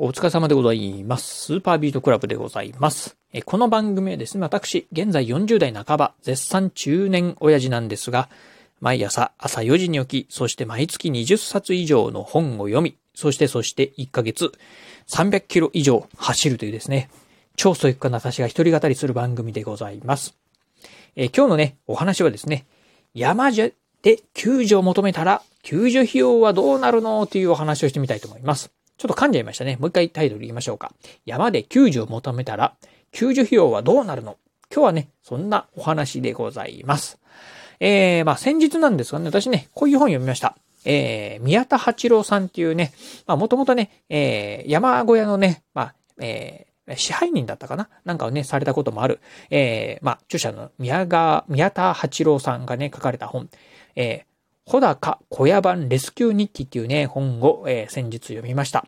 お疲れ様でございます。スーパービートクラブでございます。この番組はですね、私、現在40代半ば、絶賛中年親父なんですが、毎朝朝4時に起き、そして毎月20冊以上の本を読み、そしてそして1ヶ月300キロ以上走るというですね、超ソイックな私が一人語りする番組でございます。え今日のね、お話はですね、山じゃで救助を求めたら、救助費用はどうなるの？というお話をしてみたいと思います。ちょっと噛んじゃいましたね。もう一回タイトル言いましょうか。山で救助を求めたら、救助費用はどうなるの？今日はね、そんなお話でございます。えー、まあ先日なんですがね、私ね、こういう本読みました。えー、宮田八郎さんっていうね、まあもともとね、えー、山小屋のね、まあ、えー、支配人だったかな？なんかをね、されたこともある。えー、まあ、著者の宮川、宮田八郎さんがね、書かれた本。えー、穂高小屋版レスキュー日記っていうね、本を、えー、先日読みました。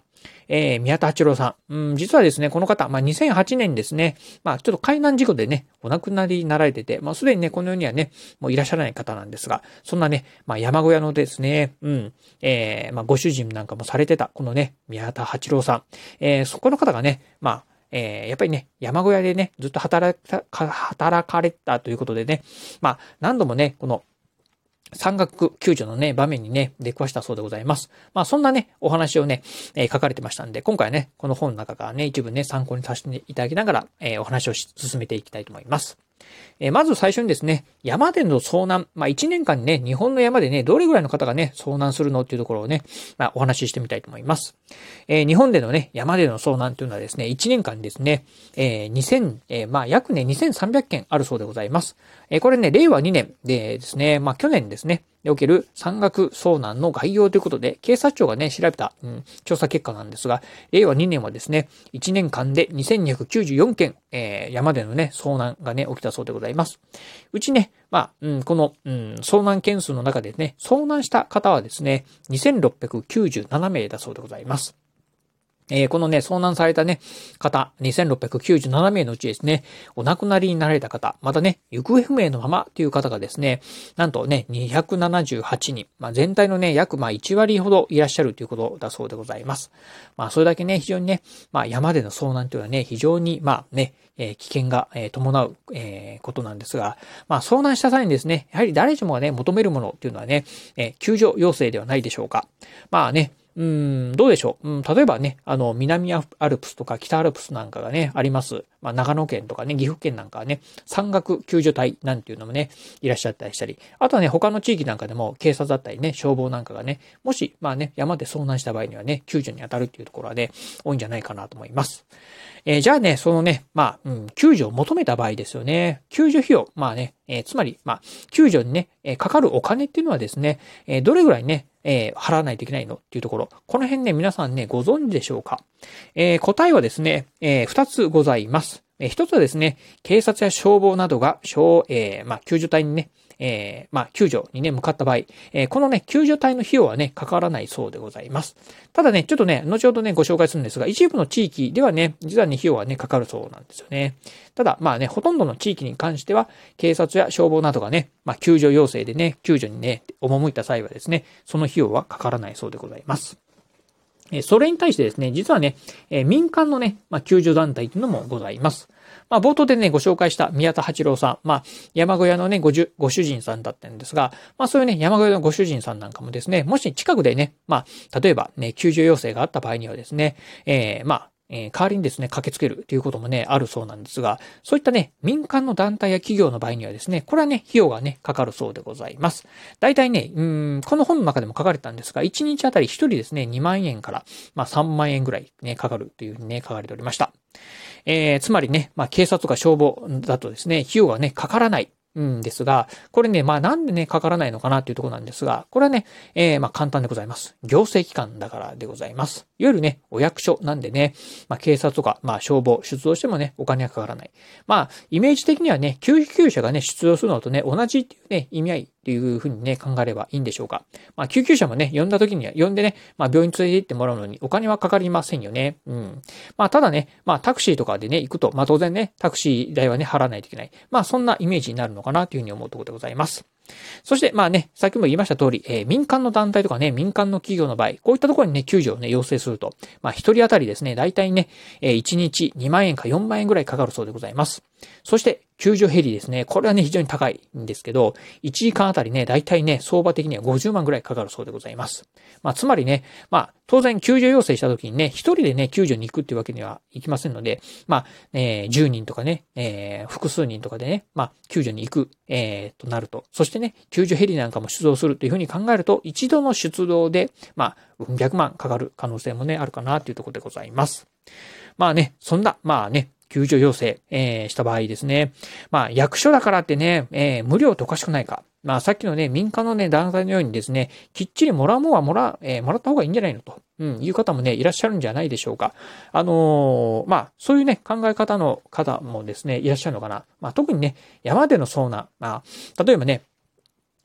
えー、宮田八郎さん。うん、実はですね、この方、まあ、2008年ですね、まあ、ちょっと海難事故でね、お亡くなりになられてて、まあ、すでにね、この世にはね、もういらっしゃらない方なんですが、そんなね、まあ、山小屋のですね、うん、えー、まあ、ご主人なんかもされてた、このね、宮田八郎さん。えー、そこの方がね、まあ、えー、やっぱりね、山小屋でね、ずっと働か、働かれたということでね、まあ、何度もね、この、山岳救助のね、場面にね、出くわしたそうでございます。まあそんなね、お話をね、えー、書かれてましたんで、今回はね、この本の中からね、一部ね、参考にさせていただきながら、えー、お話を進めていきたいと思います。えまず最初にですね、山での遭難、まあ、1年間にね、日本の山でね、どれぐらいの方がね、遭難するのっていうところをね、まあ、お話ししてみたいと思います。えー、日本でのね、山での遭難というのはですね、1年間にですね、えー、2000、えー、まあ、約ね、2300件あるそうでございます。え、これね、令和2年でですね、まあ、去年ですね、における山岳遭難の概要ということで、警察庁がね、調べた、うん、調査結果なんですが、令和2年はですね、1年間で2294件、えー、山でのね、遭難がね、起きたそうでございます。うちね、まあ、うん、この、うん、遭難件数の中でね、遭難した方はですね、2697名だそうでございます。えー、このね、遭難されたね、方、2697名のうちですね、お亡くなりになられた方、またね、行方不明のままという方がですね、なんとね、278人、まあ、全体のね、約まあ1割ほどいらっしゃるということだそうでございます。まあ、それだけね、非常にね、まあ、山での遭難というのはね、非常に、まあね、え、危険が、え、伴う、え、ことなんですが、まあ、遭難した際にですね、やはり誰しもがね、求めるものっていうのはね、え救助要請ではないでしょうか。まあね、うん、どうでしょう？うん、例えばね、あの、南アルプスとか北アルプスなんかがね、あります。まあ、長野県とかね、岐阜県なんかはね、山岳救助隊なんていうのもね、いらっしゃったりしたり、あとはね、他の地域なんかでも警察だったりね、消防なんかがね、もし、まあね、山で遭難した場合にはね、救助に当たるっていうところはね、多いんじゃないかなと思います。えー、じゃあね、そのね、まあ、うん、救助を求めた場合ですよね。救助費用、まあね、えー、つまり、まあ、救助にね、えー、かかるお金っていうのはですね、え、どれぐらいね、え、払わないといけないの？っていうところ。この辺ね、皆さんね、ご存知でしょうか？え、答えはですね、えー、二つございます。えー、一つはですね、警察や消防などが、消、えー、まあ、救助隊にね、えー、まあ、救助にね、向かった場合、えー、このね、救助隊の費用はね、かからないそうでございます。ただね、ちょっとね、後ほどね、ご紹介するんですが、一部の地域ではね、実はね、費用はね、かかるそうなんですよね。ただ、まあね、ほとんどの地域に関しては、警察や消防などがね、まあ、救助要請でね、救助にね、赴いた際はですね、その費用はかからないそうでございます。それに対してですね、実はね、民間のね、まあ、救助団体というのもございます。まあ、冒頭でね、ご紹介した宮田八郎さん、まあ、山小屋のね、ご、ご主人さんだったんですが、まあ、そういうね、山小屋のご主人さんなんかもですね、もし近くでね、まあ、例えばね、救助要請があった場合にはですね、えー、まあ、えー、代わりにですね、駆けつけるということもね、あるそうなんですが、そういったね、民間の団体や企業の場合にはですね、これはね、費用がね、かかるそうでございます。大体ね、うん、この本の中でも書かれたんですが、1日あたり1人ですね、2万円から、まあ3万円ぐらいね、かかるというふうにね、書かれておりました。えー、つまりね、まあ警察とか消防だとですね、費用がね、かからない。うんですが、これね、まあなんでね、かからないのかなっていうところなんですが、これはね、えー、まあ簡単でございます。行政機関だからでございます。いわゆるね、お役所なんでね、まあ警察とか、まあ消防、出動してもね、お金がかからない。まあ、イメージ的にはね、救急車がね、出動するのとね、同じっていうね、意味合いっていうふうにね、考えればいいんでしょうか。まあ、救急車もね、呼んだ時には、呼んでね、まあ、病院連れて行ってもらうのにお金はかかりませんよね。うん。まあ、ただね、まあ、タクシーとかでね、行くと、まあ、当然ね、タクシー代はね、払わないといけない。まあ、そんなイメージになるのかなというふうに思うところでございます。そして、まあね、さっきも言いました通り、えー、民間の団体とかね、民間の企業の場合、こういったところにね、救助をね、要請すると、まあ、一人当たりですね、大体ね、えー、1日2万円か4万円ぐらいかかるそうでございます。そして、救助ヘリですね。これはね、非常に高いんですけど、1時間あたりね、だいたいね、相場的には50万ぐらいかかるそうでございます。まあ、つまりね、まあ、当然救助要請した時にね、一人でね、救助に行くっていうわけにはいきませんので、まあ、えー、10人とかね、えー、複数人とかでね、まあ、救助に行く、えー、となると。そしてね、救助ヘリなんかも出動するというふうに考えると、一度の出動で、まあ、うん百万かかる可能性もね、あるかなというところでございます。まあね、そんな、まあね、救助要請、えー、した場合ですね。まあ、役所だからってね、えー、無料っておかしくないか。まあ、さっきのね、民間のね、団体のようにですね、きっちりもらうもんはもら、えー、もらった方がいいんじゃないのと、うん、いう方もね、いらっしゃるんじゃないでしょうか。あのー、まあ、そういうね、考え方の方もですね、いらっしゃるのかな。まあ、特にね、山での遭難、まあ、例えばね、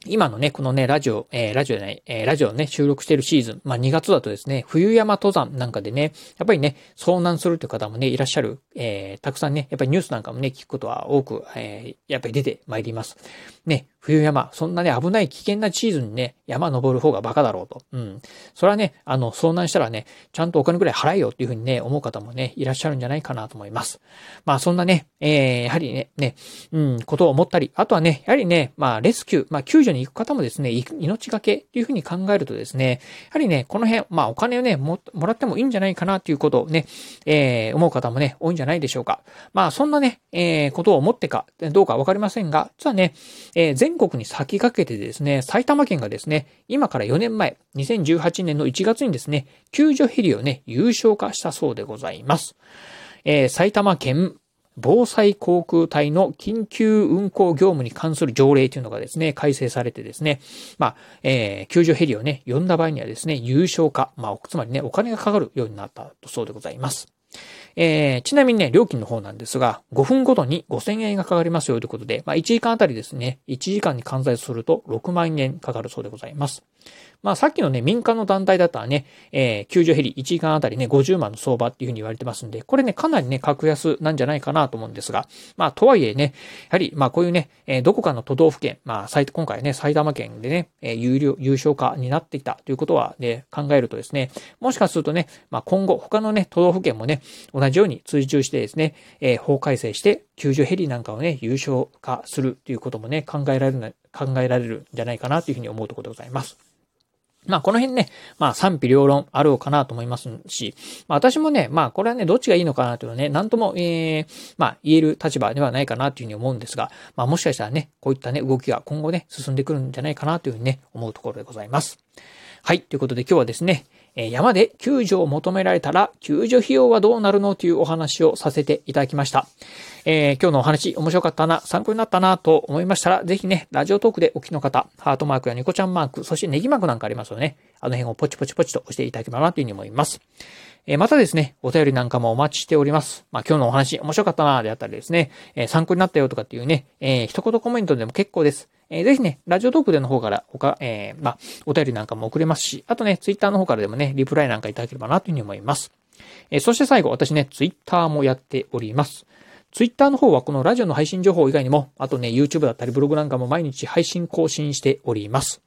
今のね、このね、ラジオ、えー、ラジオじゃない、えー、ラジオね、収録してるシーズン、まあ2月だとですね、冬山登山なんかでね、やっぱりね、遭難するという方もね、いらっしゃる、えー、たくさんね、やっぱりニュースなんかもね、聞くことは多く、え、やっぱり出てまいります。ね、冬山、そんなね、危ない危険なシーズンにね、山登る方がバカだろうと。うん。それはね、あの、遭難したらね、ちゃんとお金くらい払えよっていうふうにね、思う方もね、いらっしゃるんじゃないかなと思います。まあ、そんなね、えー、やはりね、ね、うん、ことを思ったり、あとはね、やはりね、まあ、レスキュー、まあ、救助に行く方もですね、命がけっていうふうに考えるとですね、やはりね、この辺、まあ、お金をね、も、もらってもいいんじゃないかなっていうことをね、えー、思う方もね、多いんじゃないでしょうか。まあ、そんなね、えー、ことを思ってか、どうかわかりませんが、実はね、えー、全国に先駆けてですね、埼玉県がですね、今から4年前、2018年の1月にですね、救助ヘリをね、優勝化したそうでございます。えー、埼玉県防災航空隊の緊急運行業務に関する条例というのがですね、改正されてですね、まあ、えー、救助ヘリをね、呼んだ場合にはですね、優勝化、まあ、つまりね、お金がかかるようになったそうでございます。えー、ちなみにね、料金の方なんですが、5分ごとに5000円がかかりますよということで、まあ、1時間あたりですね、1時間に換算すると6万円かかるそうでございます。まあさっきのね、民間の団体だったらね、えー、救助ヘリ1時間あたりね、50万の相場っていうふうに言われてますんで、これね、かなりね、格安なんじゃないかなと思うんですが、まあとはいえね、やはり、まあこういうね、えー、どこかの都道府県、まあ今回ね、埼玉県でね、えー、有料、優勝化になってきたということはね、考えるとですね、もしかするとね、まあ今後、他のね、都道府県もね、同じように追従してですね、えー、法改正して、救助ヘリなんかをね、優勝化するということもね、考えられる、考えられるんじゃないかなというふうに思うところでございます。まあこの辺ね、まあ賛否両論あろうかなと思いますし、まあ私もね、まあこれはね、どっちがいいのかなというのはね、なんとも、えー、まあ言える立場ではないかなというふうに思うんですが、まあもしかしたらね、こういったね、動きが今後ね、進んでくるんじゃないかなというふうにね、思うところでございます。はい。ということで今日はですね、え山で救助を求められたら、救助費用はどうなるのというお話をさせていただきました。えー、今日のお話面白かったな、参考になったなと思いましたら、ぜひね、ラジオトークでお聞きの方、ハートマークやニコちゃんマーク、そしてネギマークなんかありますよね。あの辺をポチポチポチと押していただければなというふうに思います。えまたですね、お便りなんかもお待ちしております。まあ、今日のお話面白かったなであったりですね、え参考になったよとかっていうね、え、一言コメントでも結構です。えー、ぜひね、ラジオトークでの方から、他、えー、まあ、お便りなんかも送れますし、あとね、ツイッターの方からでもね、リプライなんかいただければなというふうに思います。えー、そして最後、私ね、ツイッターもやっております。ツイッターの方はこのラジオの配信情報以外にも、あとね、YouTube だったりブログなんかも毎日配信更新しております。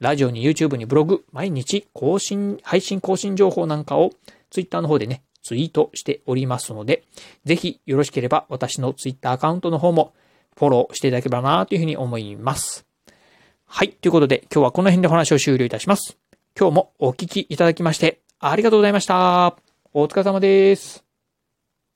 ラジオに YouTube にブログ、毎日更新、配信更新情報なんかをツイッターの方でね、ツイートしておりますので、ぜひよろしければ私のツイッターアカウントの方もフォローしていただければなというふうに思います。はい。ということで今日はこの辺でお話を終了いたします。今日もお聞きいただきましてありがとうございました。お疲れ様です。